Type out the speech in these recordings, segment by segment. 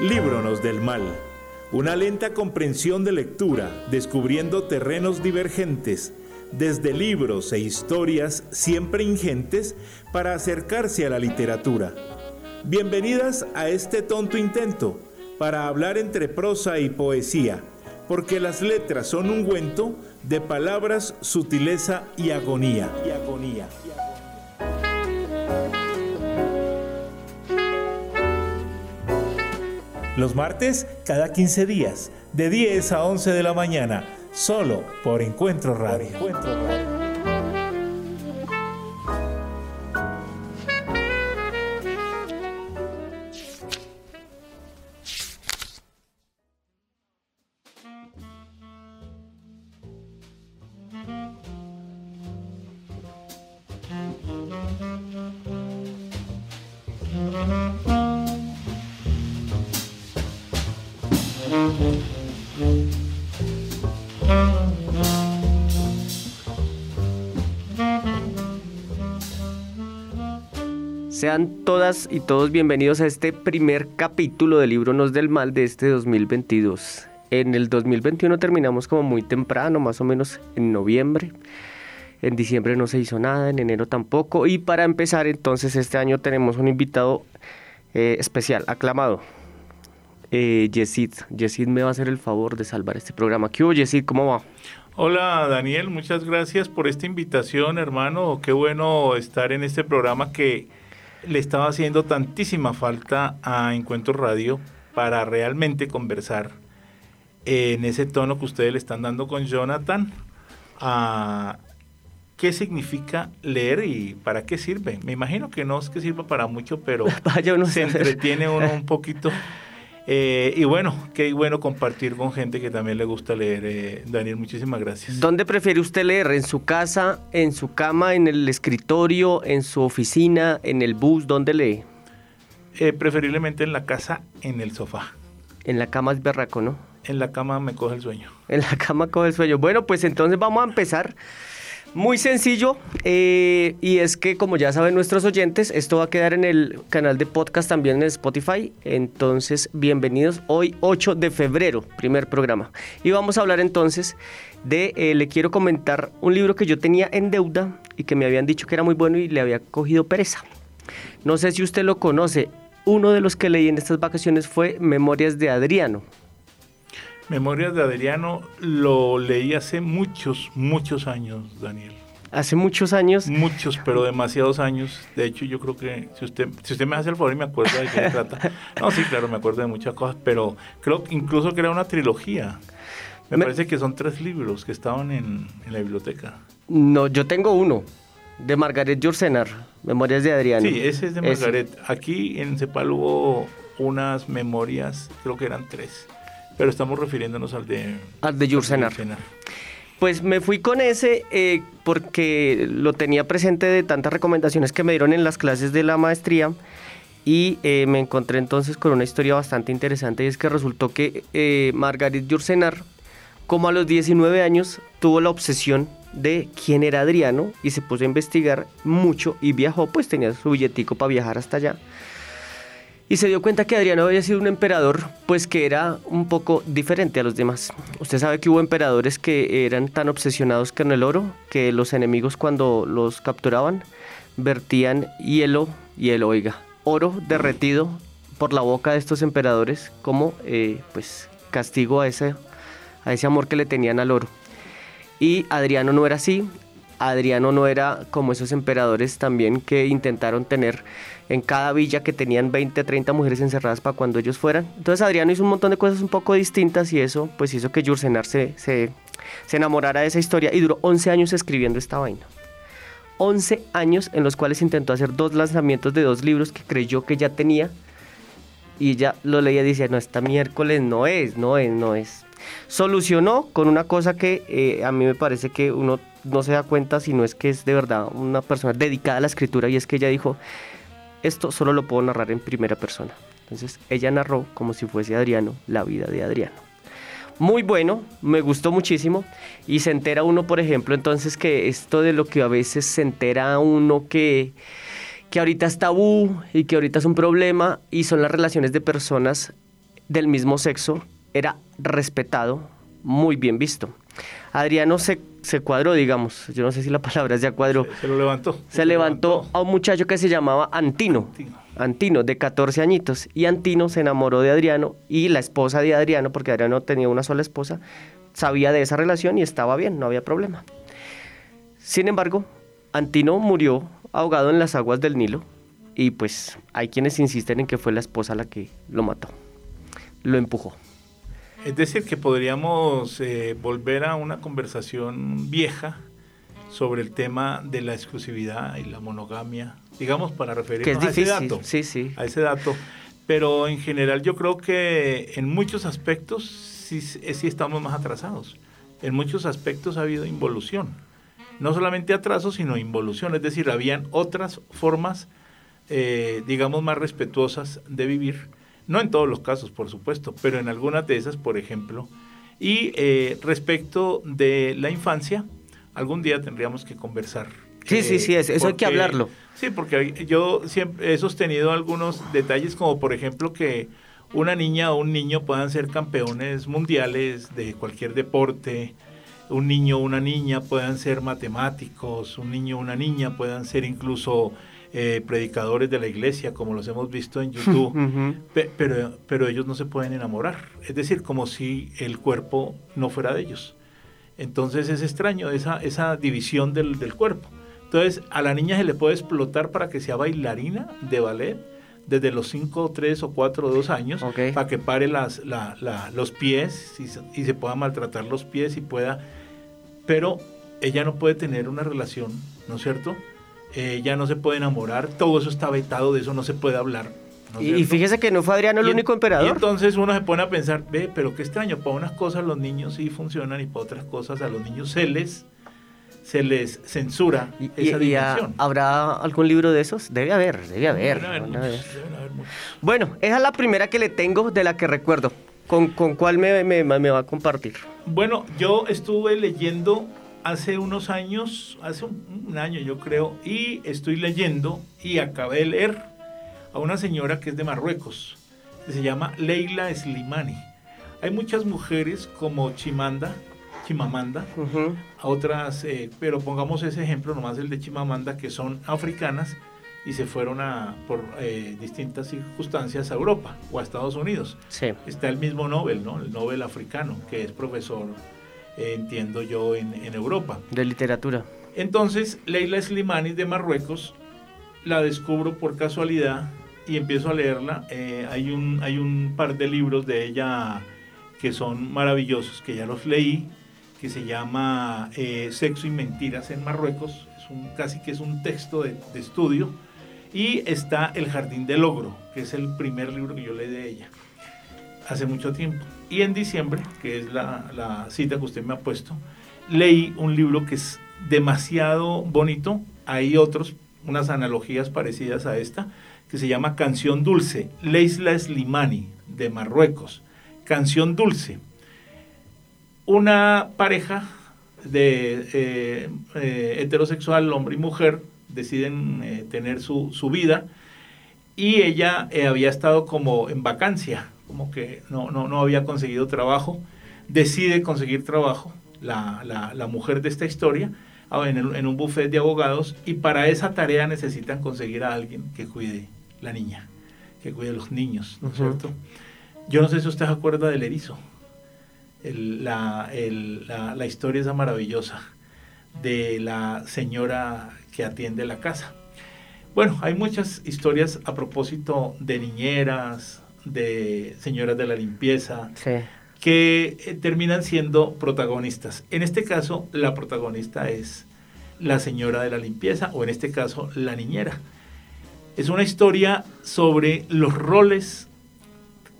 Líbronos del mal. Una lenta comprensión de lectura, descubriendo terrenos divergentes, desde libros e historias siempre ingentes para acercarse a la literatura. Bienvenidas a este tonto intento para hablar entre prosa y poesía, porque las letras son un ungüento de palabras, sutileza y agonía. Y agonía. Los martes, cada 15 días, de 10 a 11 de la mañana, solo por Encuentro Radio. Encuentro Radio. Sean todas y todos bienvenidos a este primer capítulo del libro Nos del Mal de este 2022. En el 2021 terminamos como muy temprano, más o menos en noviembre. En diciembre no se hizo nada, en enero tampoco. Y para empezar entonces este año tenemos un invitado eh, especial, aclamado. Eh, Yesid. Yesid me va a hacer el favor de salvar este programa. ¿Qué hubo, Yesid? ¿Cómo va? Hola Daniel, muchas gracias por esta invitación, hermano. Qué bueno estar en este programa que le estaba haciendo tantísima falta a Encuentro Radio para realmente conversar en ese tono que ustedes le están dando con Jonathan. A ¿Qué significa leer y para qué sirve? Me imagino que no es que sirva para mucho, pero se entretiene uno un poquito eh, y bueno, qué bueno compartir con gente que también le gusta leer. Eh, Daniel, muchísimas gracias. ¿Dónde prefiere usted leer? ¿En su casa, en su cama, en el escritorio, en su oficina, en el bus? ¿Dónde lee? Eh, preferiblemente en la casa, en el sofá. En la cama es berraco, ¿no? En la cama me coge el sueño. En la cama coge el sueño. Bueno, pues entonces vamos a empezar. Muy sencillo, eh, y es que como ya saben nuestros oyentes, esto va a quedar en el canal de podcast también en Spotify, entonces bienvenidos hoy 8 de febrero, primer programa. Y vamos a hablar entonces de, eh, le quiero comentar un libro que yo tenía en deuda y que me habían dicho que era muy bueno y le había cogido pereza. No sé si usted lo conoce, uno de los que leí en estas vacaciones fue Memorias de Adriano. Memorias de Adriano lo leí hace muchos, muchos años, Daniel. Hace muchos años. Muchos, pero demasiados años. De hecho, yo creo que si usted, si usted me hace el favor y me acuerda de qué trata. No, sí, claro, me acuerdo de muchas cosas, pero creo incluso que era una trilogía. Me, parece que son tres libros que estaban en, la biblioteca. No, yo tengo uno, de Margaret Jursenar, Memorias de Adriano. Sí, ese es de Margaret. Aquí en Cepal hubo unas memorias, creo que eran tres pero estamos refiriéndonos al de... Al de Yursenar. Pues me fui con ese eh, porque lo tenía presente de tantas recomendaciones que me dieron en las clases de la maestría y eh, me encontré entonces con una historia bastante interesante y es que resultó que eh, Margaret Yursenar, como a los 19 años, tuvo la obsesión de quién era Adriano y se puso a investigar mucho y viajó, pues tenía su billetico para viajar hasta allá y se dio cuenta que Adriano había sido un emperador pues que era un poco diferente a los demás. Usted sabe que hubo emperadores que eran tan obsesionados con el oro que los enemigos cuando los capturaban vertían hielo, hielo, oiga, oro derretido por la boca de estos emperadores como eh, pues castigo a ese, a ese amor que le tenían al oro. Y Adriano no era así, Adriano no era como esos emperadores también que intentaron tener en cada villa que tenían 20, 30 mujeres encerradas para cuando ellos fueran. Entonces Adriano hizo un montón de cosas un poco distintas y eso pues hizo que Jursenar se, se, enamorara de esa historia y duró 11 años escribiendo esta vaina. 11 años en los cuales intentó hacer dos lanzamientos de dos libros que creyó que ya tenía y ya lo leía y decía, no, esta miércoles no es, no es, no es. Solucionó con una cosa que eh, a mí me parece que uno no se da cuenta si no es que es de verdad una persona dedicada a la escritura y es que ella dijo, esto solo lo puedo narrar en primera persona. Entonces ella narró como si fuese Adriano la vida de Adriano. muy bueno, me gustó muchísimo. Y se entera uno, por ejemplo, entonces que esto de lo que a veces se entera uno que, que ahorita es tabú y que ahorita es un problema y son las relaciones de personas del mismo sexo, era respetado, muy bien visto. Adriano se, se cuadró, digamos, yo no sé si la palabra ya cuadró. Se, lo levantó. Se, levantó, a un muchacho que se llamaba Antino. Antino. de 14 añitos. Y Antino se enamoró de Adriano y la esposa de Adriano, porque Adriano tenía una sola esposa, sabía de esa relación y estaba bien, no había problema. Sin embargo, Antino murió ahogado en las aguas del Nilo y pues hay quienes insisten en que fue la esposa la que lo mató, lo empujó. Es decir, que podríamos eh, volver a una conversación vieja sobre el tema de la exclusividad y la monogamia, digamos, para referirnos a ese dato. Sí, sí. A ese dato. Pero en general yo creo que en muchos aspectos sí, sí estamos más atrasados. En muchos aspectos ha habido involución. No solamente atraso, sino involución. Es decir, habían otras formas, eh, digamos, más respetuosas de vivir no en todos los casos, por supuesto, pero en algunas de esas, por ejemplo. Y eh, respecto de la infancia, algún día tendríamos que conversar. Sí, sí, sí, eso hay que hablarlo. Sí, porque yo siempre he sostenido algunos detalles, como por ejemplo que una niña o un niño puedan ser campeones mundiales de cualquier deporte, un niño o una niña puedan ser matemáticos, un niño o una niña puedan ser incluso eh, predicadores de la iglesia, como los hemos visto en YouTube, pero, pero ellos no se pueden enamorar. Es decir, como si el cuerpo no fuera de ellos. Entonces es extraño esa, esa división del, del cuerpo. Entonces a la niña se le puede explotar para que sea bailarina de ballet desde los 5, 3 o 4 o 2 años para que pare las, los pies y, y, se pueda maltratar los pies y pueda... Pero ella no puede tener una relación, ¿no es cierto? Eh, ya no se puede enamorar, todo eso está vetado, de eso no se puede hablar. y, fíjese que no fue Adriano el único emperador. Y entonces uno se pone a pensar, ve, pero qué extraño, para unas cosas los niños sí funcionan y para otras cosas a los niños se les se les censura esa dimensión. ¿Habrá algún libro de esos? Debe haber, debe haber. Bueno, esa es la primera que le tengo de la que recuerdo. ¿Con, con cuál me, me, me va a compartir? Bueno, yo estuve leyendo hace unos años, hace un, año yo creo, y estoy leyendo y acabé de leer a una señora que es de Marruecos, que se llama Leila Slimani. Hay muchas mujeres como Chimanda, Chimamanda, a otras, eh, pero pongamos ese ejemplo nomás el de Chimamanda, que son africanas y se fueron a, por eh, distintas circunstancias a Europa o a Estados Unidos. Está el mismo Nobel, ¿no? El Nobel africano, que es profesor entiendo yo, en, Europa. De literatura. Entonces, Leila Slimani de Marruecos, la descubro por casualidad y empiezo a leerla. Eh, hay, un, hay un par de libros de ella que son maravillosos, que ya los leí, que se llama eh, Sexo y Mentiras en Marruecos. Es un, casi que es un texto de, de estudio. Y está El Jardín del Ogro, que es el primer libro que yo leí de ella hace mucho tiempo. Y en diciembre, que es la, cita que usted me ha puesto, leí un libro que es demasiado bonito. Hay otros, unas analogías parecidas a esta, que se llama Canción Dulce, Leisla Slimani, de Marruecos. Canción Dulce. Una pareja de eh, eh, heterosexual, hombre y mujer, deciden eh, tener su, su, vida y ella había estado como en vacancia como que no, no, no había conseguido trabajo, decide conseguir trabajo, la, la, mujer de esta historia, en, en, un buffet de abogados, y para esa tarea necesitan conseguir a alguien que cuide la niña, que cuide a los niños, ¿no es cierto? Yo no sé si usted se acuerda del erizo. la, la, la historia esa maravillosa de la señora que atiende la casa. Bueno, hay muchas historias a propósito de niñeras, de señoras de la limpieza, que eh, terminan siendo protagonistas. En este caso, la protagonista es la señora de la limpieza o en este caso, la niñera. Es una historia sobre los roles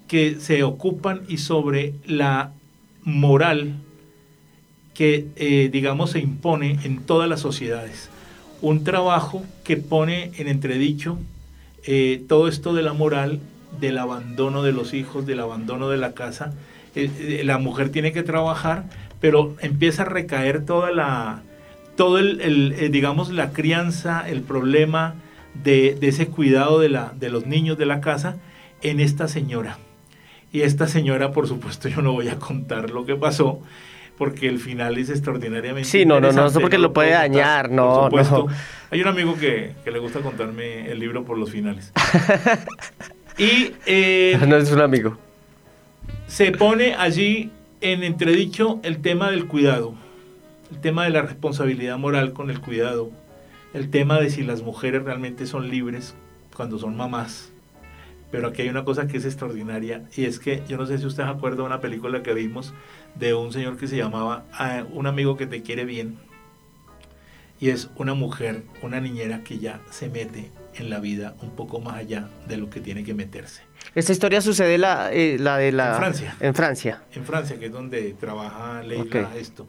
que se ocupan y sobre la moral que, eh, digamos, se impone en todas las sociedades. Un trabajo que pone en entredicho eh, todo esto de la moral del abandono de los hijos, del abandono de la casa eh, la mujer tiene que trabajar, pero empieza a recaer toda la, todo el, digamos, la crianza, el problema de, de, ese cuidado de, la, de los niños de la casa en esta señora. Y esta señora, por supuesto, yo no voy a contar lo que pasó, porque el final es extraordinariamente Sí, no, no, no, eso porque lo puede dañar, no, no. Hay un amigo que, le gusta contarme el libro por los finales. y... Eh, no es un amigo. Se pone allí en entredicho el tema del cuidado, el tema de la responsabilidad moral con el cuidado, el tema de si las mujeres realmente son libres cuando son mamás. Pero aquí hay una cosa que es extraordinaria y es que yo no sé si usted se acuerda de una película que vimos de un señor que se llamaba ah, Un amigo que te quiere bien. Y es una mujer, una niñera que ya se mete en la vida un poco más allá de lo que tiene que meterse. Esta historia sucede la, eh, la de la... En Francia. En Francia. En Francia, que es donde trabaja Leila esto.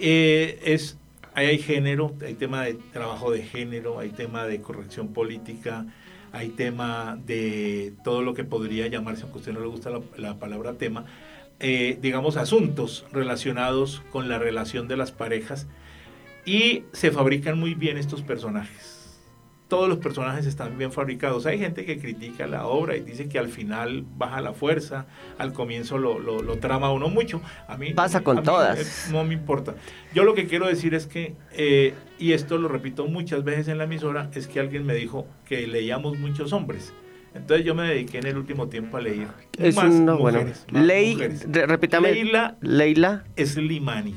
Eh, es, ahí hay género, hay tema de trabajo de género, hay tema de corrección política, hay tema de todo lo que podría llamarse, aunque a usted no le gusta la palabra tema, eh, digamos, asuntos relacionados con la relación de las parejas y se fabrican muy bien estos personajes. Todos los personajes están bien fabricados. Hay gente que critica la obra y dice que al final baja la fuerza, al comienzo lo, lo, trama uno mucho. A mí pasa con todas. no me importa. Yo lo que quiero decir es que, eh, y esto lo repito muchas veces en la emisora, es que alguien me dijo que leíamos muchos hombres. Entonces yo me dediqué en el último tiempo a leer es más una, mujeres. Bueno, Ley, repítame. Leila, Leila Slimani.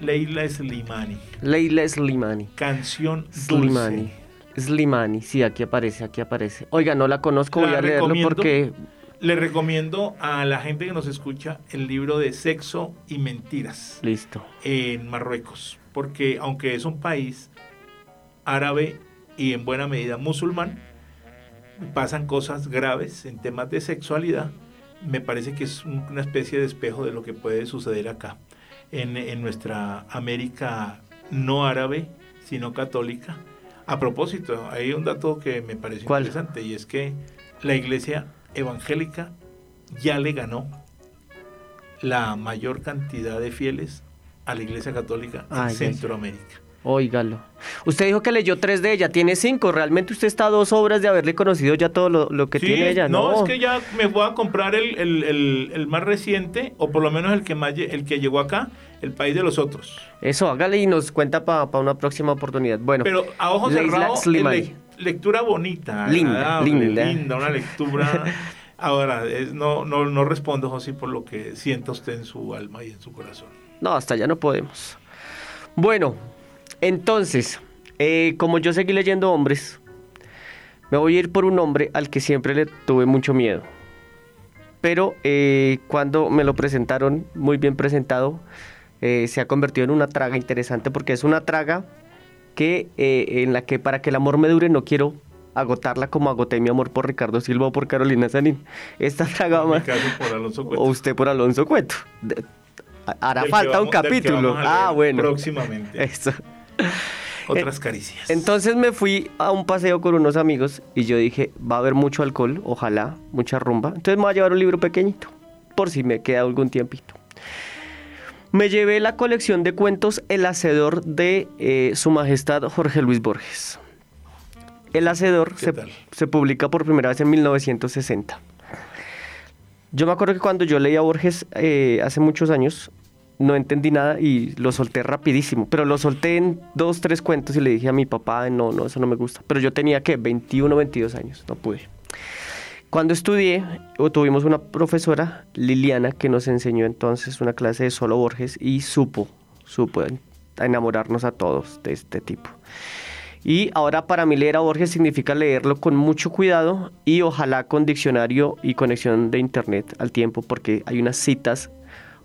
Leila Slimani. Leila Slimani. Canción Slimani. Slimani, sí, aquí aparece, aquí aparece. Oiga, no la conozco, voy a leerlo porque... Le recomiendo a la gente que nos escucha el libro de Sexo y Mentiras. Listo. En Marruecos, porque aunque es un país árabe y en buena medida musulmán, pasan cosas graves en temas de sexualidad, me parece que es una especie de espejo de lo que puede suceder acá, en, nuestra América no árabe, sino católica. A propósito, hay un dato que me parece interesante y es que la iglesia evangélica ya le ganó la mayor cantidad de fieles a la iglesia católica en Centroamérica. Óigalo. Usted dijo que leyó tres de ella, tiene cinco. ¿Realmente usted está a dos obras de haberle conocido ya todo lo, que tiene ella? No, no, es que ya me voy a comprar el, más reciente, o por lo menos el que, más, el que llegó acá, El País de los Otros. Eso, hágale y nos cuenta para una próxima oportunidad. Bueno, pero a ojos cerrados, lectura bonita, linda, linda. linda, una lectura... Ahora, no, no, no respondo, José, por lo que sienta usted en su alma y en su corazón. No, hasta ya no podemos. Bueno, entonces, eh, como yo seguí leyendo hombres, me voy a ir por un hombre al que siempre le tuve mucho miedo. Pero eh, cuando me lo presentaron, muy bien presentado, eh, se ha convertido en una traga interesante porque es una traga que en la que para que el amor me dure no quiero agotarla como agoté mi amor por Ricardo Silva o por Carolina Sanín. Esta traga más... O usted por Alonso Cueto. Hará falta un capítulo. Ah, bueno. Próximamente. Eso. Otras caricias. Entonces me fui a un paseo con unos amigos y yo dije, va a haber mucho alcohol, ojalá, mucha rumba. Entonces me voy a llevar un libro pequeñito, por si me queda algún tiempito. Me llevé la colección de cuentos El Hacedor de eh, Su Majestad Jorge Luis Borges. El Hacedor se, publica por primera vez en 1960. Yo me acuerdo que cuando yo leía Borges eh, hace muchos años, no entendí nada y lo solté rapidísimo, pero lo solté en dos, tres cuentos y le dije a mi papá, no, no, eso no me gusta. Pero yo tenía que 21, 22 años, no pude. Cuando estudié, tuvimos una profesora, Liliana, que nos enseñó entonces una clase de solo Borges y supo, supo enamorarnos a todos de este tipo. Y ahora para mí leer a Borges significa leerlo con mucho cuidado y ojalá con diccionario y conexión de internet al tiempo porque hay unas citas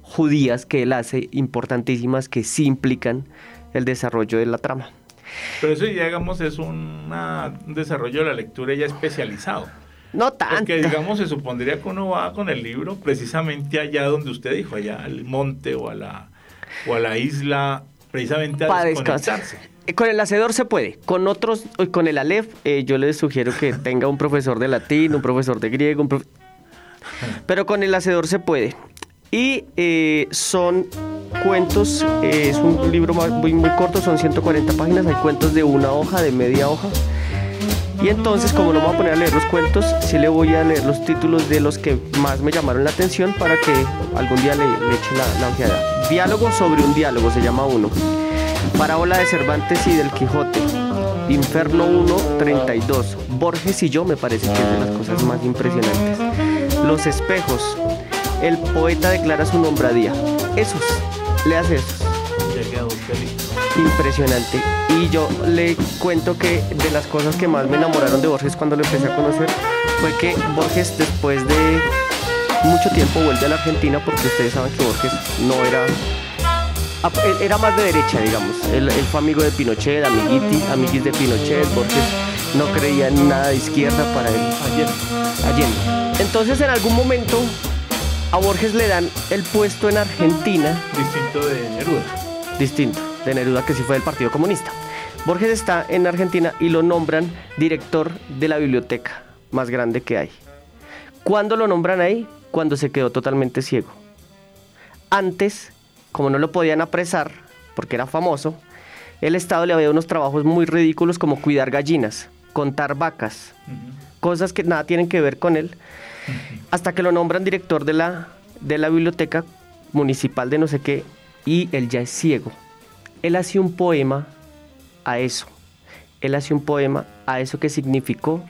judías que él hace, importantísimas, que sí implican el desarrollo de la trama. Pero eso, digamos, es un desarrollo de la lectura ya especializado. No tanto. Porque, digamos, se supondría que uno va con el libro precisamente allá donde usted dijo, allá al monte o a la, o a la isla, precisamente a Para descansarse. Eh, con el hacedor se puede. Con otros, con el Aleph, eh, yo les sugiero que tenga un profesor de latín, un profesor de griego, un Pero con el hacedor se puede. Y eh, son cuentos, eh, es un libro muy, muy corto, son 140 páginas, hay cuentos de una hoja, de media hoja. Y entonces, como no me voy a poner a leer los cuentos, sí le voy a leer los títulos de los que más me llamaron la atención para que algún día le, eche la, la ojeada. Diálogo sobre un diálogo se llama uno. Parábola de Cervantes y del Quijote. Inferno 1, 32. Borges y yo me parece que es de las cosas más impresionantes. Los espejos. El poeta declara su nombradía. Esos. Le hace esos. Impresionante. Y yo le cuento que de las cosas que más me enamoraron de Borges cuando lo empecé a conocer fue que Borges después de mucho tiempo vuelve a la Argentina porque ustedes saben que Borges no era era más de derecha, digamos. Él, fue amigo de Pinochet, amiguiti, amiguis de Pinochet, Borges no creía en nada de izquierda para él. Allende. Entonces, en algún momento, a Borges le dan el puesto en Argentina. Distinto de Neruda. Distinto de Neruda, que sí fue del Partido Comunista. Borges está en Argentina y lo nombran director de la biblioteca más grande que hay. ¿Cuándo lo nombran ahí? Cuando se quedó totalmente ciego. Antes como no lo podían apresar, porque era famoso, el Estado le había unos trabajos muy ridículos como cuidar gallinas, contar vacas, cosas que nada tienen que ver con él, hasta que lo nombran director de la, de la biblioteca municipal de no sé qué, y él ya es ciego. Él hace un poema a eso. Él hace un poema a eso que significó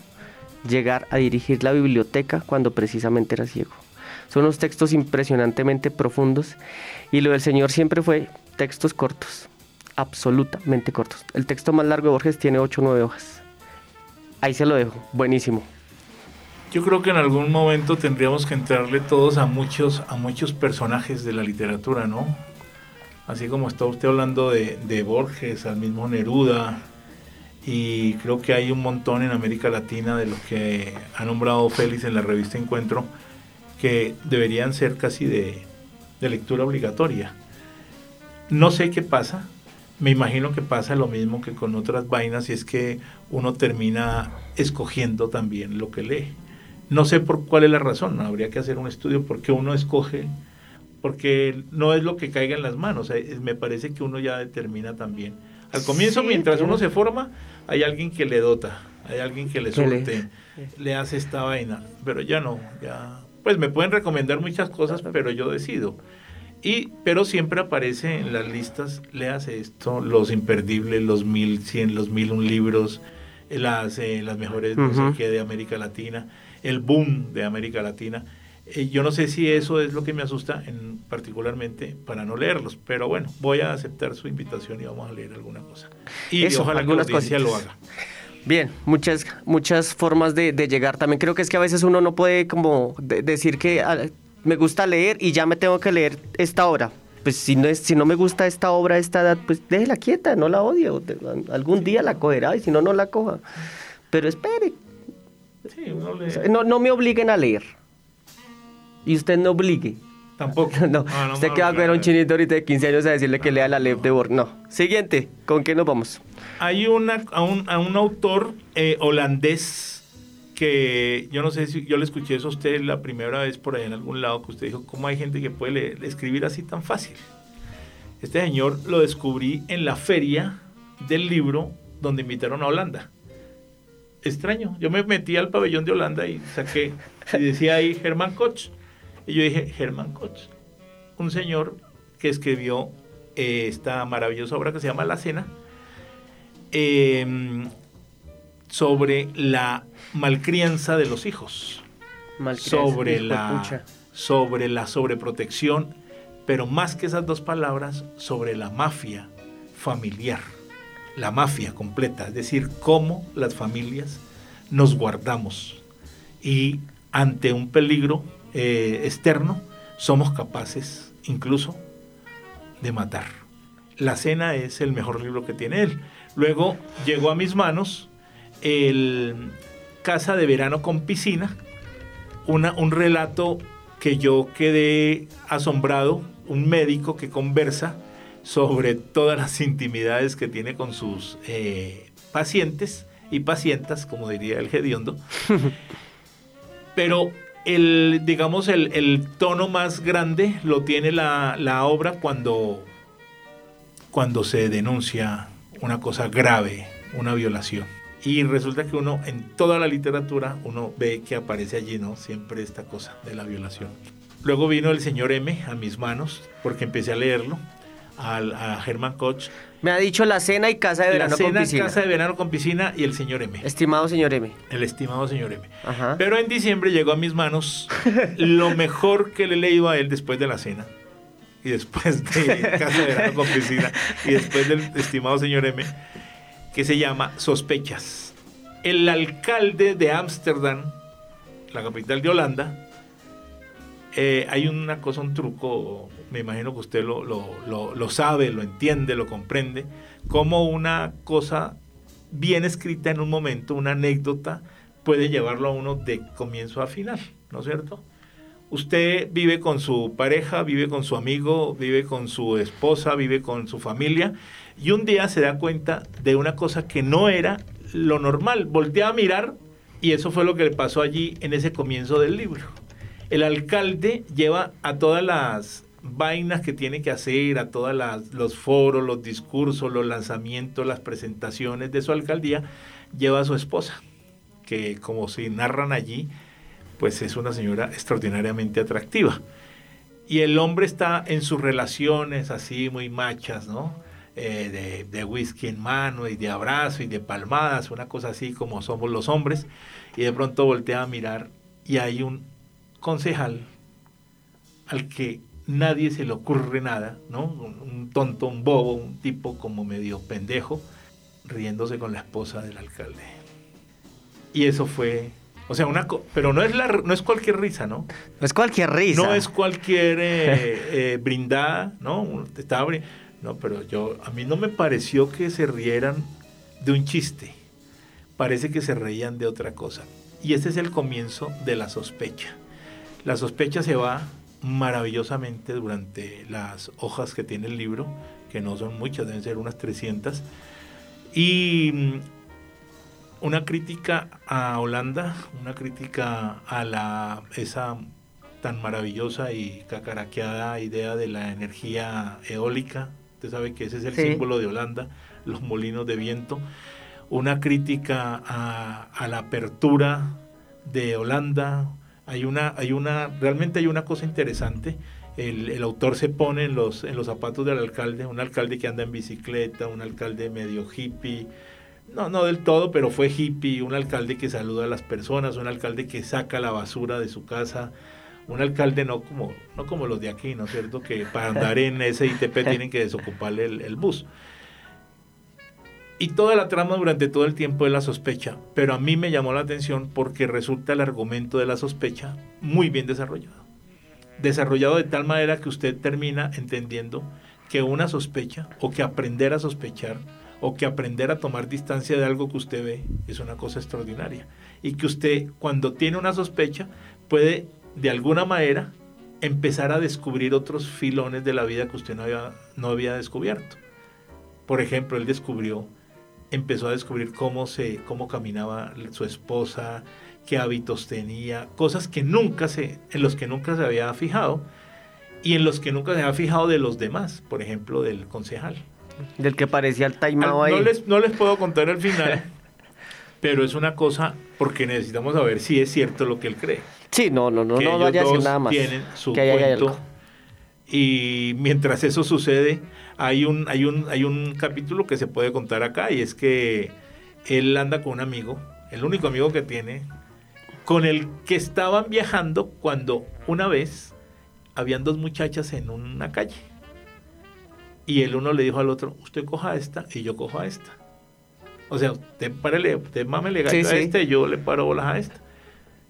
llegar a dirigir la biblioteca cuando precisamente era ciego. Son unos textos impresionantemente profundos y lo del Señor siempre fue textos cortos, absolutamente cortos. El texto más largo de Borges tiene 8 o 9 hojas. Ahí se lo dejo, buenísimo. Yo creo que en algún momento tendríamos que entrarle todos a muchos, a muchos personajes de la literatura, ¿no? Así como está usted hablando de, de Borges, al mismo Neruda, y creo que hay un montón en América Latina de los que ha nombrado Félix en la revista Encuentro, que deberían ser casi de, lectura obligatoria. No sé qué pasa, me imagino que pasa lo mismo que con otras vainas y es que uno termina escogiendo también lo que lee. No sé por cuál es la razón, habría que hacer un estudio porque uno escoge, porque no es lo que caiga en las manos, me parece que uno ya determina también. Al comienzo, mientras uno se forma, hay alguien que le dota, hay alguien que le suelte, le hace esta vaina, pero ya no, ya pues me pueden recomendar muchas cosas, pero yo decido. Y, pero siempre aparece en las listas, léase esto, los imperdibles, los mil cien, los mil un libros, las, eh, las mejores no sé qué de América Latina, el boom de América Latina. Eh, yo no sé si eso es lo que me asusta en, particularmente para no leerlos, pero bueno, voy a aceptar su invitación y vamos a leer alguna cosa. Y ojalá que la lo haga. Bien, muchas, muchas formas de, llegar. También creo que es que a veces uno no puede como decir que ah, me gusta leer y ya me tengo que leer esta obra. Pues si no, es, si no me gusta esta obra a esta edad, pues déjela quieta, no la odio. Algún día la cogerá y si no, no la coja. Pero espere. No, no me obliguen a leer. Y usted no obligue. Tampoco. no, usted que va a ver a un chinito ahorita de 15 años a decirle que lea la Lev de Borg. No. Siguiente, ¿con qué nos vamos? Hay una, a, un, a un autor eh, holandés que yo no sé si yo le escuché eso a usted la primera vez por ahí en algún lado que usted dijo, ¿cómo hay gente que puede escribir así tan fácil? Este señor lo descubrí en la feria del libro donde invitaron a Holanda. Extraño, yo me metí al pabellón de Holanda y saqué, y decía ahí Germán Koch. Y yo dije, Germán Koch, un señor que escribió eh, esta maravillosa obra que se llama La Cena, em, sobre la malcrianza de los hijos, sobre la, sobre la sobreprotección, pero más que esas dos palabras, sobre la mafia familiar, la mafia completa, es decir, cómo las familias nos guardamos y ante un peligro eh, externo, somos capaces incluso de matar. La cena es el mejor libro que tiene él. Luego llegó a mis manos el Casa de Verano con Piscina, una, un relato que yo quedé asombrado, un médico que conversa sobre todas las intimidades que tiene con sus eh, pacientes y pacientas, como diría el Gediondo. Pero el, digamos, el, tono más grande lo tiene la, la, obra cuando, cuando se denuncia una cosa grave, una violación. Y resulta que uno, en toda la literatura, uno ve que aparece allí, ¿no? Siempre esta cosa de la violación. Luego vino el señor M a mis manos, porque empecé a leerlo, a Germán Koch. Me ha dicho la cena y casa de verano con piscina. casa de verano con piscina y el señor M. Estimado señor M. El estimado señor M. Pero en diciembre llegó a mis manos lo mejor que le he leído a él después de la cena y después de casa de verano con piscina y después del estimado señor M que se llama Sospechas. El alcalde de Ámsterdam, la capital de Holanda, eh, hay una cosa, un truco, me imagino que usted lo, lo, sabe, lo entiende, lo comprende, como una cosa bien escrita en un momento, una anécdota, puede llevarlo a uno de comienzo a final, ¿no es cierto? Usted vive con su pareja, vive con su amigo, vive con su esposa, vive con su familia y un día se da cuenta de una cosa que no era lo normal. Voltea a mirar y eso fue lo que le pasó allí en ese comienzo del libro. El alcalde lleva a todas las vainas que tiene que hacer, a todos los foros, los discursos, los lanzamientos, las presentaciones de su alcaldía, lleva a su esposa, que como se narran allí, pues es una señora extraordinariamente atractiva. Y el hombre está en sus relaciones así muy machas, ¿no? Eh, de, whisky en mano y de abrazo y de palmadas, una cosa así como somos los hombres, y de pronto voltea a mirar y hay un concejal al que nadie se le ocurre nada, ¿no? Un, tonto, un bobo, un tipo como medio pendejo, riéndose con la esposa del alcalde. Y eso fue o sea, una pero no es la no es cualquier risa, ¿no? No es cualquier risa. No es cualquier eh, eh, brindada, ¿no? Estaba no, pero yo, a mí no me pareció que se rieran de un chiste. Parece que se reían de otra cosa. Y este es el comienzo de la sospecha. La sospecha se va maravillosamente durante las hojas que tiene el libro, que no son muchas, deben ser unas 300. Y mm, una crítica a Holanda, una crítica a la, esa tan maravillosa y cacaraqueada idea de la energía eólica Usted sabe que ese es el símbolo de Holanda, los molinos de viento. Una crítica a, la apertura de Holanda. Hay una, hay una, realmente hay una cosa interesante. El, autor se pone en los, en los zapatos del alcalde, un alcalde que anda en bicicleta, un alcalde medio hippie, no, no del todo, pero fue hippie, un alcalde que saluda a las personas, un alcalde que saca la basura de su casa, un alcalde no como, no como los de aquí, ¿no es cierto? Que para andar en ese ITP tienen que desocuparle el, bus. Y toda la trama durante todo el tiempo es la sospecha, pero a mí me llamó la atención porque resulta el argumento de la sospecha muy bien desarrollado. Desarrollado de tal manera que usted termina entendiendo que una sospecha o que aprender a sospechar o que aprender a tomar distancia de algo que usted ve es una cosa extraordinaria. Y que usted cuando tiene una sospecha puede de alguna manera empezar a descubrir otros filones de la vida que usted no había, no había descubierto. Por ejemplo, él descubrió, empezó a descubrir cómo, se, cómo caminaba su esposa, qué hábitos tenía, cosas que nunca se, en los que nunca se había fijado y en los que nunca se había fijado de los demás, por ejemplo, del concejal. Del que parecía el taimado ahí. No les, no les puedo contar el final, pero es una cosa porque necesitamos saber si es cierto lo que él cree. Sí, no, no, no, no vaya a decir nada más. Tienen su cuento. Y mientras eso sucede, hay un, hay, un, hay un capítulo que se puede contar acá y es que él anda con un amigo, el único amigo que tiene, con el que estaban viajando cuando una vez habían dos muchachas en una calle. Y el uno le dijo al otro, usted coja esta y yo cojo a esta. O sea, usted párele, usted mámele a este y yo le paro bolas a esta.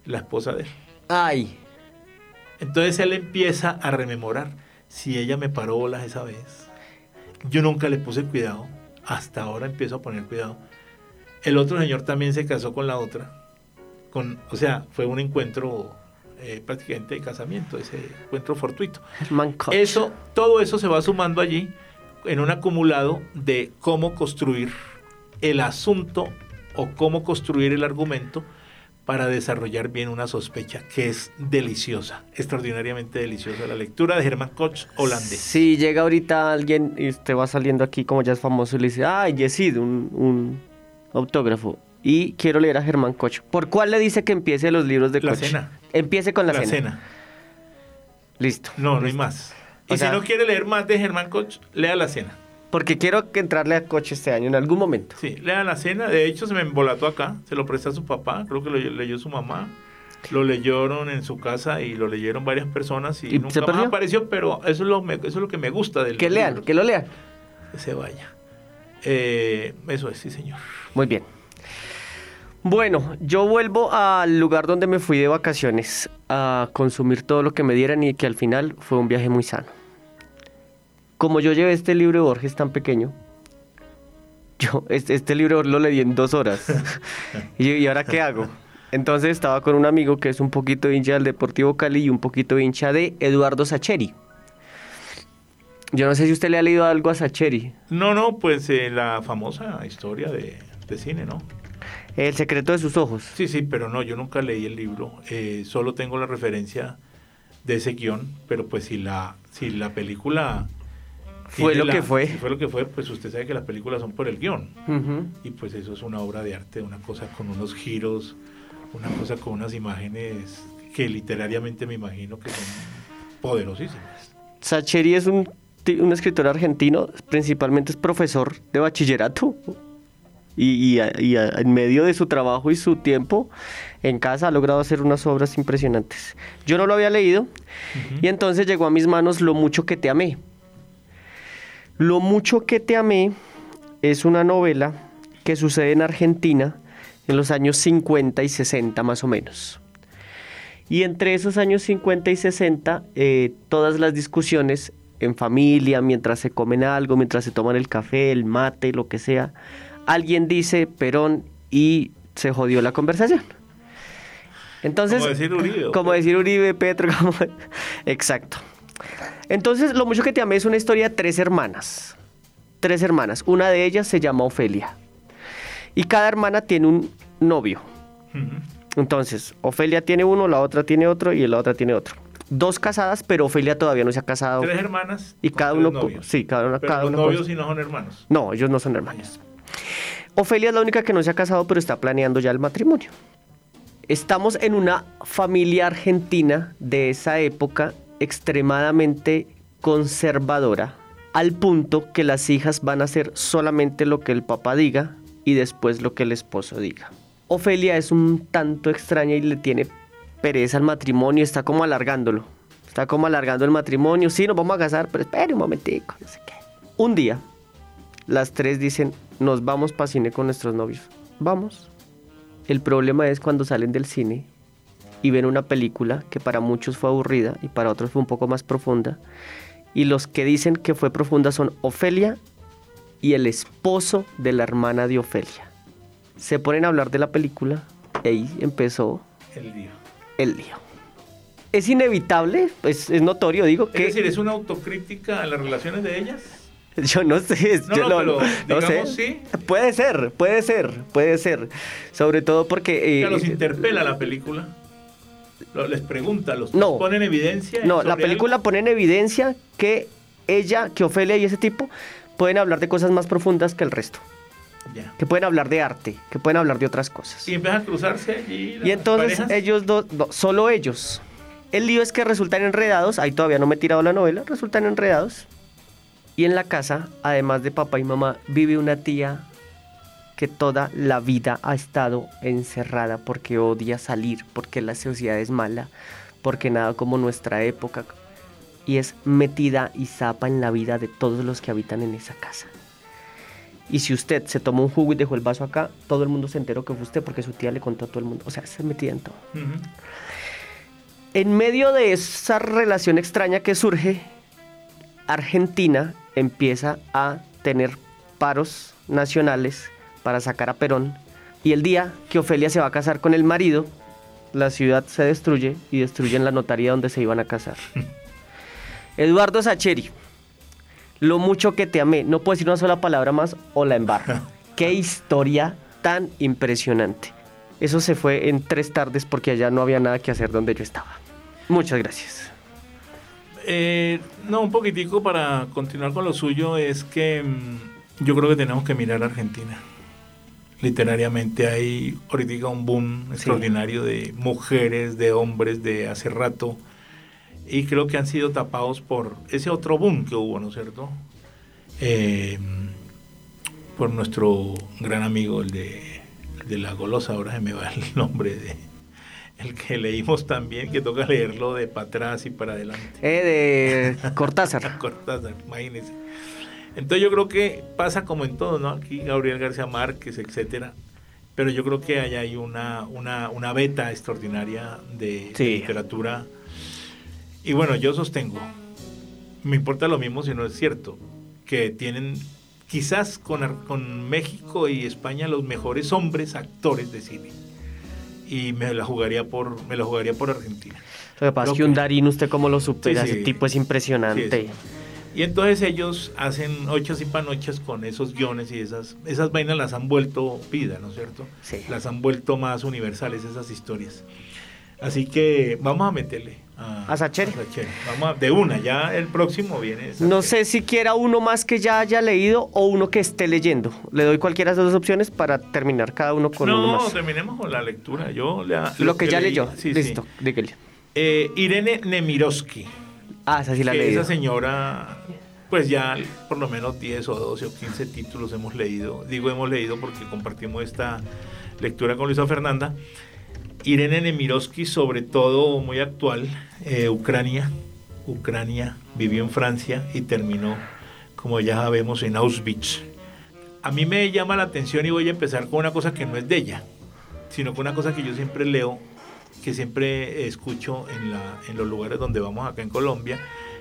La esposa de él. Ay. Entonces él empieza a rememorar, si ella me paró bolas esa vez, yo nunca le puse cuidado, hasta ahora empiezo a poner cuidado. El otro señor también se casó con la otra, con, o sea, fue un encuentro eh, prácticamente de casamiento, ese encuentro fortuito. Eso, todo eso se va sumando allí en un acumulado de cómo construir el asunto o cómo construir el argumento para desarrollar bien una sospecha que es deliciosa, extraordinariamente deliciosa. La lectura de Germán Koch holandés. Si llega ahorita alguien y usted va saliendo aquí como ya es famoso y le dice, ay, Yesid, un, un autógrafo. Y quiero leer a Germán Koch. ¿Por cuál le dice que empiece los libros de Koch? La cena. Empiece con la, La cena. cena. Listo. No, no hay más. Y sea- si no quiere leer más de Germán Koch, lea la cena. Porque quiero entrarle a Koch este año en algún momento. Sí, lea la cena. De hecho, se me embolató acá. Se lo presta a su papá. Creo que lo leyó su mamá. Lo leyeron en su casa y lo leyeron varias personas y, ¿Y nunca se más apareció, pero eso es lo, me- eso es lo que me gusta del Que lean, que lo lean. que se vaya. Eh, eso es, sí, señor. Muy bien. Bueno, yo vuelvo al lugar donde me fui de vacaciones a consumir todo lo que me dieran y que al final fue un viaje muy sano. Como yo llevé este libro de Borges tan pequeño, yo este, este libro lo leí en dos horas. y, ¿Y ahora qué hago? Entonces estaba con un amigo que es un poquito hincha del Deportivo Cali y un poquito hincha de Eduardo Sacheri. Yo no sé si usted le ha leído algo a Sacheri. No, no, pues eh, la famosa historia de, de cine, ¿no? El secreto de sus ojos. Sí, sí, pero no, yo nunca leí el libro. eh, solo tengo la referencia de ese guion, pero pues si la, si la película... Fue lo que fue. fue lo que fue, pues usted sabe que las películas son por el guion. Y pues eso es una obra de arte, una cosa con unos giros, una cosa con unas imágenes que literariamente me imagino que son poderosísimas. Sacheri es un, un escritor argentino, principalmente es profesor de bachillerato. Y, y a- y a- en medio de su trabajo y su tiempo en casa ha logrado hacer unas obras impresionantes. Yo no lo había leído y entonces llegó a mis manos Lo mucho que te amé. Lo mucho que te amé es una novela que sucede en Argentina en los años 50 y 60 más o menos. Y entre esos años 50 y 60, eh, todas las discusiones en familia, mientras se comen algo, mientras se toman el café, el mate, lo que sea, alguien dice Perón y se jodió la conversación. Entonces, Como decir Uribe, ¿o Como decir Uribe, Petro, como... Exacto. Entonces, lo mucho que te amé es una historia de tres hermanas. Tres hermanas. Una de ellas se llama Ofelia. Y cada hermana tiene un novio. Entonces, Ofelia tiene uno, la otra tiene otro y la otra tiene otro. Dos casadas, pero Ofelia todavía no se ha casado. Tres hermanas Y con cada uno, novios. sí, cada una, Pero cada los uno con novios su- sí no son hermanos. No, ellos no son hermanos. Ofelia es la única que no se ha casado, pero está planeando ya el matrimonio. Estamos en una familia argentina de esa época extremadamente conservadora, al punto que las hijas van a hacer solamente lo que el papá diga y después lo que el esposo diga. Ofelia es un tanto extraña y le tiene pereza al matrimonio, está como alargándolo. Está como alargando el matrimonio. Sí, nos vamos a casar, pero espere un momentico, no sé qué. Un día, las tres dicen, nos vamos para cine con nuestros novios. Vamos. El problema es cuando salen del cine y ven una película que para muchos fue aburrida y para otros fue un poco más profunda. Y los que dicen que fue profunda son Ofelia y el esposo de la hermana de Ofelia. Se ponen a hablar de la película y ahí empezó El día. el lío. Es inevitable, es, es notorio, digo, Es que decir, ¿es una autocrítica a las relaciones de ellas? Yo no sé, No, yo no, no, pero no digamos sé. sí. Puede ser, puede ser, puede ser. Sobre todo porque... eh, sea, los interpela la película. Les pregunta, los No. pone en evidencia. no, la película pone en evidencia que ella, que Ofelia y ese tipo pueden hablar de cosas más profundas que el resto. Que pueden hablar de arte, que pueden hablar de otras cosas. Y empiezan a cruzarse allí. Y entonces parejas. ellos dos, no, solo ellos. El lío es que resultan enredados, ahí todavía no me he tirado la novela, resultan enredados. Y en la casa, además de papá y mamá, vive una tía que toda la vida ha estado encerrada porque odia salir, porque la sociedad es mala, porque nada como nuestra época. Y es metida y zapa en la vida de todos los que habitan en esa casa. Y si usted se tomó un jugo y dejó el vaso acá, todo el mundo se enteró que fue usted porque su tía le contó a todo el mundo. O sea, se metida en todo. En medio de esa relación extraña que surge, Argentina empieza a tener paros nacionales para sacar a Perón. Y el día que Ofelia se va a casar con el marido, la ciudad se destruye y destruyen la notaría donde se iban a casar. Eduardo Sacheri, lo mucho que te amé, no puedo decir una sola palabra más o la embarro. Qué historia tan impresionante. Eso se fue en tres tardes porque allá no había nada que hacer donde yo estaba. Muchas gracias. Eh, no, un poquitico para continuar con lo suyo es que mm, yo creo que tenemos que mirar a Argentina. Literariamente hay ahorita un boom extraordinario de mujeres, de hombres de hace rato y creo que han sido tapados por ese otro boom que hubo, ¿no es cierto? Eh, por nuestro gran amigo, el de, de la golosa, ahora se me va el nombre de el que leímos también, que toca leerlo de para atrás y para adelante. Eh, de Cortázar. Cortázar, imagínense. Entonces yo creo que pasa como en todo, ¿no? Aquí Gabriel García Márquez, etcétera. Pero yo creo que allá hay una, una, una beta extraordinaria de, literatura. Y bueno, yo sostengo, me importa lo mismo si no es cierto, que tienen quizás con, con México y España los mejores hombres actores de cine y me la jugaría por, me la jugaría por Argentina. Lo que pasa es que un Darín, ¿usted cómo lo supera? Ese tipo es impresionante. Y entonces ellos hacen ochas y panochas con esos guiones y esas, esas vainas las han vuelto vida, ¿no es cierto? Sí. Las han vuelto más universales esas historias. Así que vamos a meterle a, a Sacheri. Vamos de una, ya el próximo viene. No sé si quiera uno más que ya haya leído o uno que esté leyendo. Le doy cualquiera de las dos opciones para terminar cada uno con uno más. No, terminemos con la lectura. Yo lo, que, ya leyó. Listo, eh, Irene Nemirovsky. Ah, esa sí la leí. Esa señora, pues ya por lo menos 10 o 12 o 15 títulos hemos leído. Digo hemos leído porque compartimos esta lectura con Luisa Fernanda. Irene Nemirovsky, sobre todo muy actual, eh, Ucrania. Ucrania vivió en Francia y terminó, como ya sabemos, en Auschwitz. A mí me llama la atención y voy a empezar con una cosa que no es de ella, sino con una cosa que yo siempre leo, que siempre escucho en, la, en los lugares donde vamos acá en Colombia,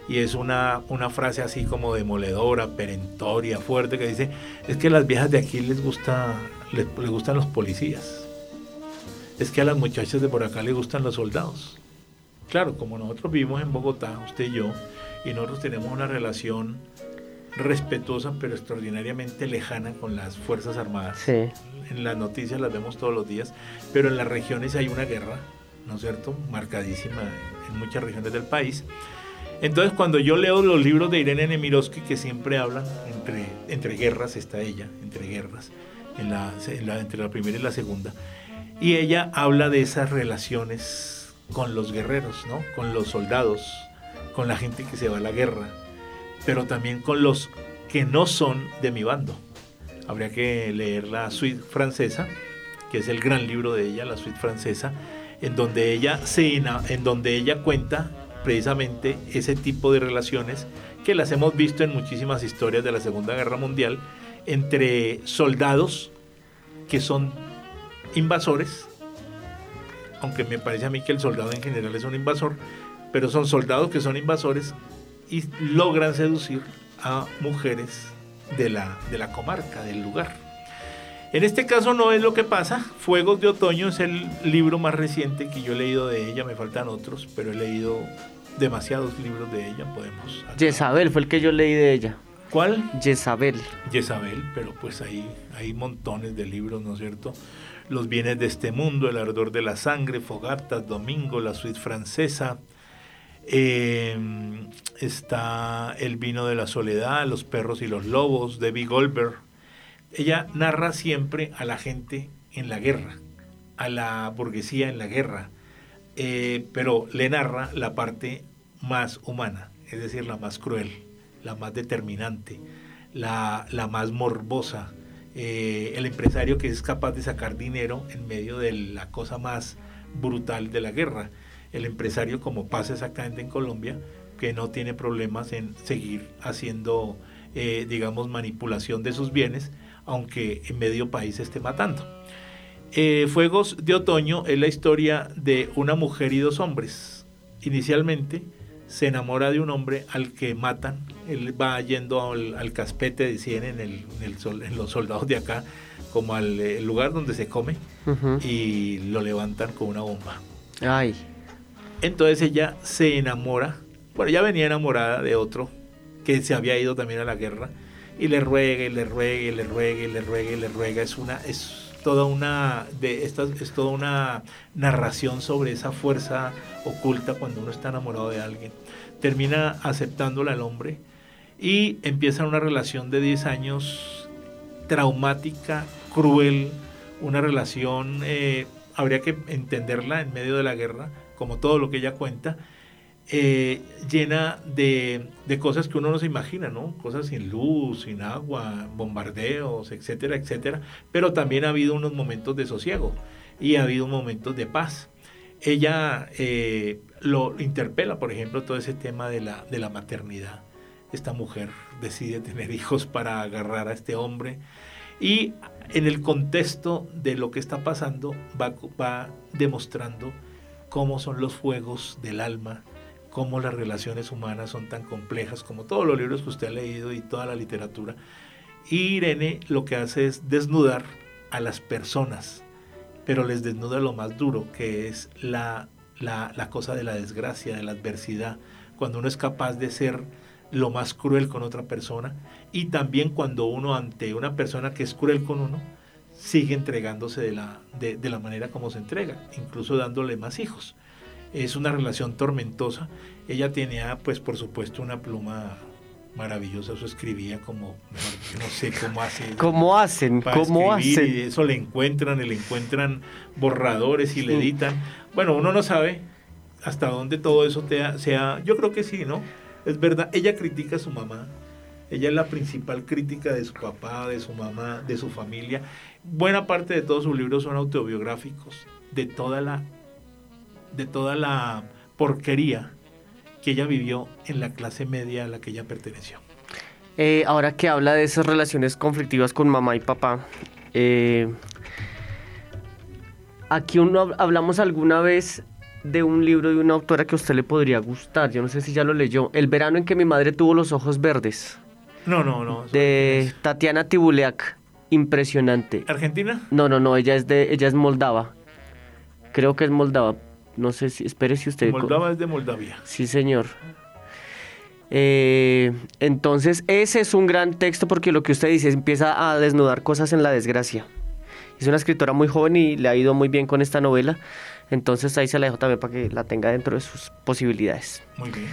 y es una, una frase así como demoledora, perentoria, fuerte, que dice, es que a las viejas de aquí les, gusta, les gustan los policías es que a las muchachas de por acá les gustan los soldados. Claro, como nosotros vivimos en Bogotá, usted y yo, y nosotros tenemos una relación respetuosa pero extraordinariamente lejana con las Fuerzas Armadas. Sí. En las noticias las vemos todos los días, pero en las regiones hay una guerra, ¿no es cierto? Marcadísima en muchas regiones del país. Entonces, cuando yo leo los libros de Irene Nemirovsky, que siempre hablan entre, entre guerras, está ella, entre guerras, en la, entre la primera y la segunda, y ella habla de esas relaciones con los guerreros, ¿no? Con los soldados, con la gente que se va a la guerra, pero también con los que no son de mi bando. Habría que leer la suite francesa, que es el gran libro de ella, la suite francesa, en donde ella se en donde ella cuenta precisamente ese tipo de relaciones que las hemos visto en muchísimas historias de la Segunda Guerra Mundial entre soldados que son invasores, aunque me parece a mí que el soldado en general es un invasor, pero son soldados que son invasores y logran seducir a mujeres de la, de la comarca, del lugar. En este caso no es lo que pasa. Fuegos de Otoño es el libro más reciente que yo he leído de ella. Me faltan otros, pero he leído demasiados libros de ella. Podemos. Jezabel fue el que yo leí de ella. ¿Cuál? Jezabel. Jezabel, pero pues ahí hay montones de libros, ¿no es cierto? Los bienes de este mundo, El ardor de la sangre, Fogatas, Domingo, La suite francesa. Eh, está El vino de la soledad, Los perros y los lobos, Debbie Goldberg. Ella narra siempre a la gente en la guerra, a la burguesía en la guerra, eh, pero le narra la parte más humana, es decir, la más cruel, la más determinante, la, la más morbosa, eh, el empresario que es capaz de sacar dinero en medio de la cosa más brutal de la guerra. El empresario, como pasa exactamente en Colombia, que no tiene problemas en seguir haciendo, eh, digamos, manipulación de sus bienes, aunque en medio país esté matando. Eh, Fuegos de Otoño es la historia de una mujer y dos hombres. Inicialmente, se enamora de un hombre al que matan. Él va yendo al, caspete de 100 en, el, en, los soldados de acá, como al lugar donde se come, y lo levantan con una bomba. Ay. Entonces ella se enamora, bueno, ya venía enamorada de otro que se había ido también a la guerra, y le ruega, y le ruega, y le ruega, y le ruega, y le ruega. Es una, es toda una de esta, es toda una narración sobre esa fuerza oculta cuando uno está enamorado de alguien. Termina aceptándola al hombre y empieza una relación de 10 años traumática, cruel, una relación, eh, habría que entenderla en medio de la guerra, como todo lo que ella cuenta, eh, llena de, de, cosas que uno no se imagina, ¿no? Cosas sin luz, sin agua, bombardeos, etcétera, etcétera. Pero también ha habido unos momentos de sosiego y ha habido momentos de paz. Ella eh, lo interpela, por ejemplo, todo ese tema de la, de la maternidad. Esta mujer decide tener hijos para agarrar a este hombre y en el contexto de lo que está pasando va, va demostrando cómo son los fuegos del alma, cómo las relaciones humanas son tan complejas, como todos los libros que usted ha leído y toda la literatura. Y Irene lo que hace es desnudar a las personas, pero les desnuda lo más duro, que es la, la, cosa de la desgracia, de la adversidad, cuando uno es capaz de ser lo más cruel con otra persona y también cuando uno ante una persona que es cruel con uno, sigue entregándose de la, de, de la manera como se entrega, incluso dándole más hijos es una relación tormentosa. Ella tenía, pues por supuesto, una pluma maravillosa, eso escribía como, no sé cómo hace. ¿Cómo hacen? ¿Cómo hacen? Y eso le encuentran, y le encuentran borradores y le editan. Bueno, uno no sabe hasta dónde todo eso te sea. Yo creo que sí, ¿no? Es verdad, ella critica a su mamá. Ella es la principal crítica de su papá, de su mamá, de su familia. Buena parte de todos sus libros son autobiográficos, de toda la de toda la porquería que ella vivió en la clase media a la que ella perteneció. Eh, ahora que habla de esas relaciones conflictivas con mamá y papá, eh, aquí uno hablamos alguna vez de un libro de una autora que a usted le podría gustar. Yo no sé si ya lo leyó. El verano en que mi madre tuvo los ojos verdes. No, no, no. De Tatiana Tibuleak. Impresionante. ¿Argentina? No, no, no. Ella es de, ella es moldava. Creo que es moldava. No sé si, espere si usted... Moldava es de Moldavia. Sí, señor. Eh, entonces, ese es un gran texto porque lo que usted dice empieza a desnudar cosas en la desgracia. Es una escritora muy joven y le ha ido muy bien con esta novela. Entonces ahí se la dejo también para que la tenga dentro de sus posibilidades. Muy bien.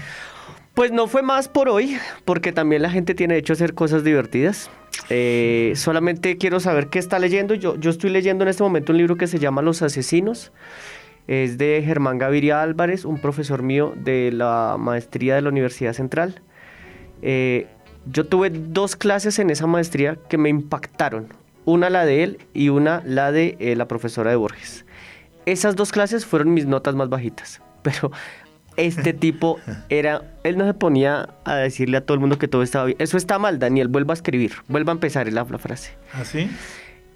Pues no fue más por hoy, porque también la gente tiene hecho hacer cosas divertidas. Eh, solamente quiero saber qué está leyendo. Yo, yo estoy leyendo en este momento un libro que se llama Los Asesinos es de Germán Gaviria Álvarez, un profesor mío de la maestría de la Universidad Central. Eh, yo tuve dos clases en esa maestría que me impactaron. Una la de él y una la de eh, la profesora de Borges. Esas dos clases fueron mis notas más bajitas. Pero este tipo era, él no se ponía a decirle a todo el mundo que todo estaba bien. Eso está mal, Daniel, vuelva a escribir, vuelva a empezar la, la frase. ¿Así? ¿Ah,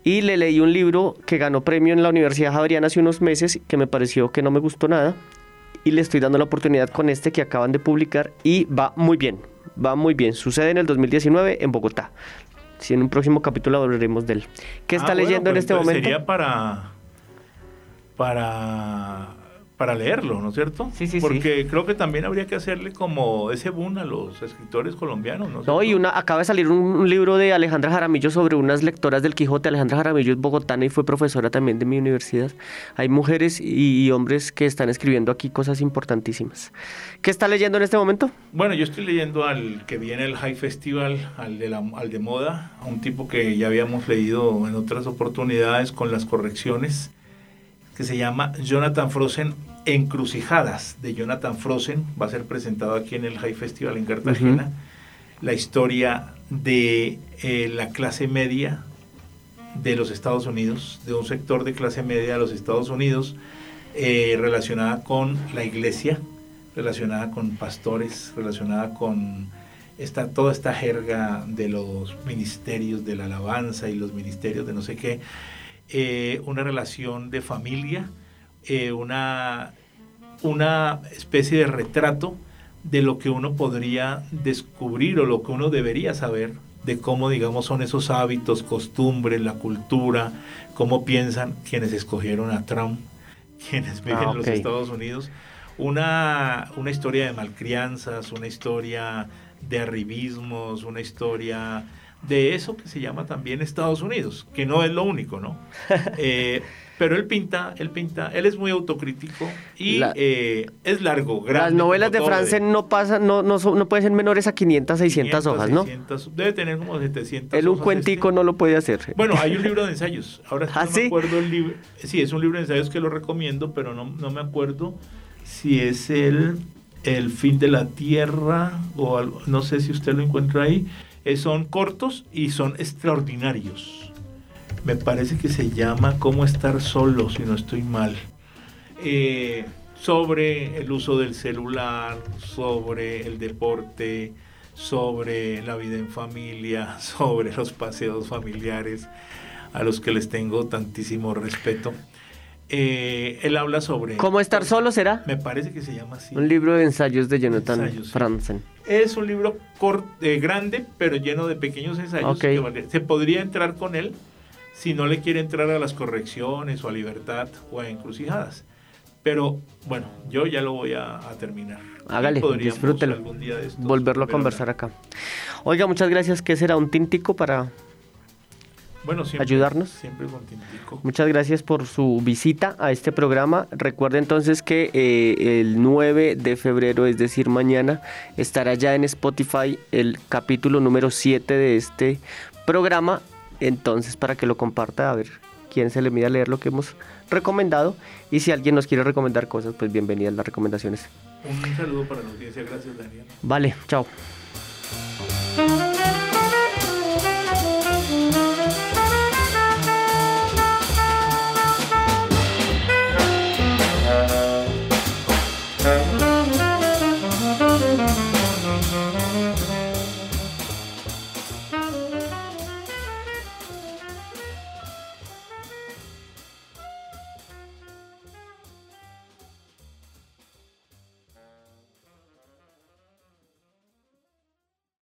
y le leí un libro que ganó premio en la Universidad Javeriana hace unos meses que me pareció que no me gustó nada y le estoy dando la oportunidad con este que acaban de publicar y va muy bien, va muy bien. Sucede en el 2019 en Bogotá. Si en un próximo capítulo hablaremos de él. ¿Qué está ah, leyendo en pues este momento? Sería para para para leerlo, ¿no es cierto? Sí, sí, Porque creo que también habría que hacerle como ese boom a los escritores colombianos, ¿no? No, y una, acaba de salir un, libro de Alejandra Jaramillo sobre unas lectoras del Quijote. Alejandra Jaramillo es bogotana y fue profesora también de mi universidad. Hay mujeres y, hombres que están escribiendo aquí cosas importantísimas. ¿Qué está leyendo en este momento? Bueno, yo estoy leyendo al que viene el High Festival, al de, la, al de moda, a un tipo que ya habíamos leído en otras oportunidades con las correcciones que se llama Jonathan Frozen Encrucijadas de Jonathan Frozen. Va a ser presentado aquí en el High Festival en Cartagena. La historia de eh, la clase media de los Estados Unidos, de un sector de clase media de los Estados Unidos, eh, relacionada con la iglesia, relacionada con pastores, relacionada con esta, toda esta jerga de los ministerios de la alabanza y los ministerios de no sé qué, eh, una relación de familia, eh, una, una especie de retrato de lo que uno podría descubrir o lo que uno debería saber de cómo, digamos, son esos hábitos, costumbres, la cultura, cómo piensan quienes escogieron a Trump, quienes viven ah, en los Estados Unidos. Una, una historia de malcrianzas, una historia de arribismos, una historia de eso que se llama también Estados Unidos, que no es lo único, ¿no? Eh, pero él pinta, él pinta, él es muy autocrítico y eh, es largo, grande. Las novelas de Franzen no pasan, no, no, no pueden ser menores a 500, 600 hojas, ¿no? debe tener como 700 Él un cuentico este. no lo puede hacer. Bueno, hay un libro de ensayos. Ahora ¿Ah, no me acuerdo el libro. Sí, es un libro de ensayos que lo recomiendo, pero no, no me acuerdo si es el, el fin de la tierra o algo, no sé si usted lo encuentra ahí. Eh, son cortos y son extraordinarios me parece que se llama Cómo estar solo, si no estoy mal, eh, sobre el uso del celular, sobre el deporte, sobre la vida en familia, sobre los paseos familiares, a los que les tengo tantísimo respeto. Eh, él habla sobre... ¿Cómo estar solo será? Me parece que se llama así. Un libro de ensayos de Jonathan Franzen. Es un libro eh, grande, pero lleno de pequeños ensayos. se podría entrar con él si no le quiere entrar a las correcciones o a libertad o a encrucijadas. Pero bueno, yo ya lo voy a, terminar. Hágale, disfrútelo. volverlo a conversar acá. Oiga, muchas gracias. ¿Qué será un tintico para bueno, ayudarnos? Siempre con tintico. Muchas gracias por su visita a este programa. Recuerde entonces que eh, el 9 de febrero, es decir, mañana, estará ya en Spotify el capítulo número 7 de este programa entonces, para que lo comparta, a ver quién se le mide a leer lo que hemos recomendado. Y si alguien nos quiere recomendar cosas, pues bienvenidas las recomendaciones. Un saludo para la audiencia. Gracias, Daniel. Vale, chao.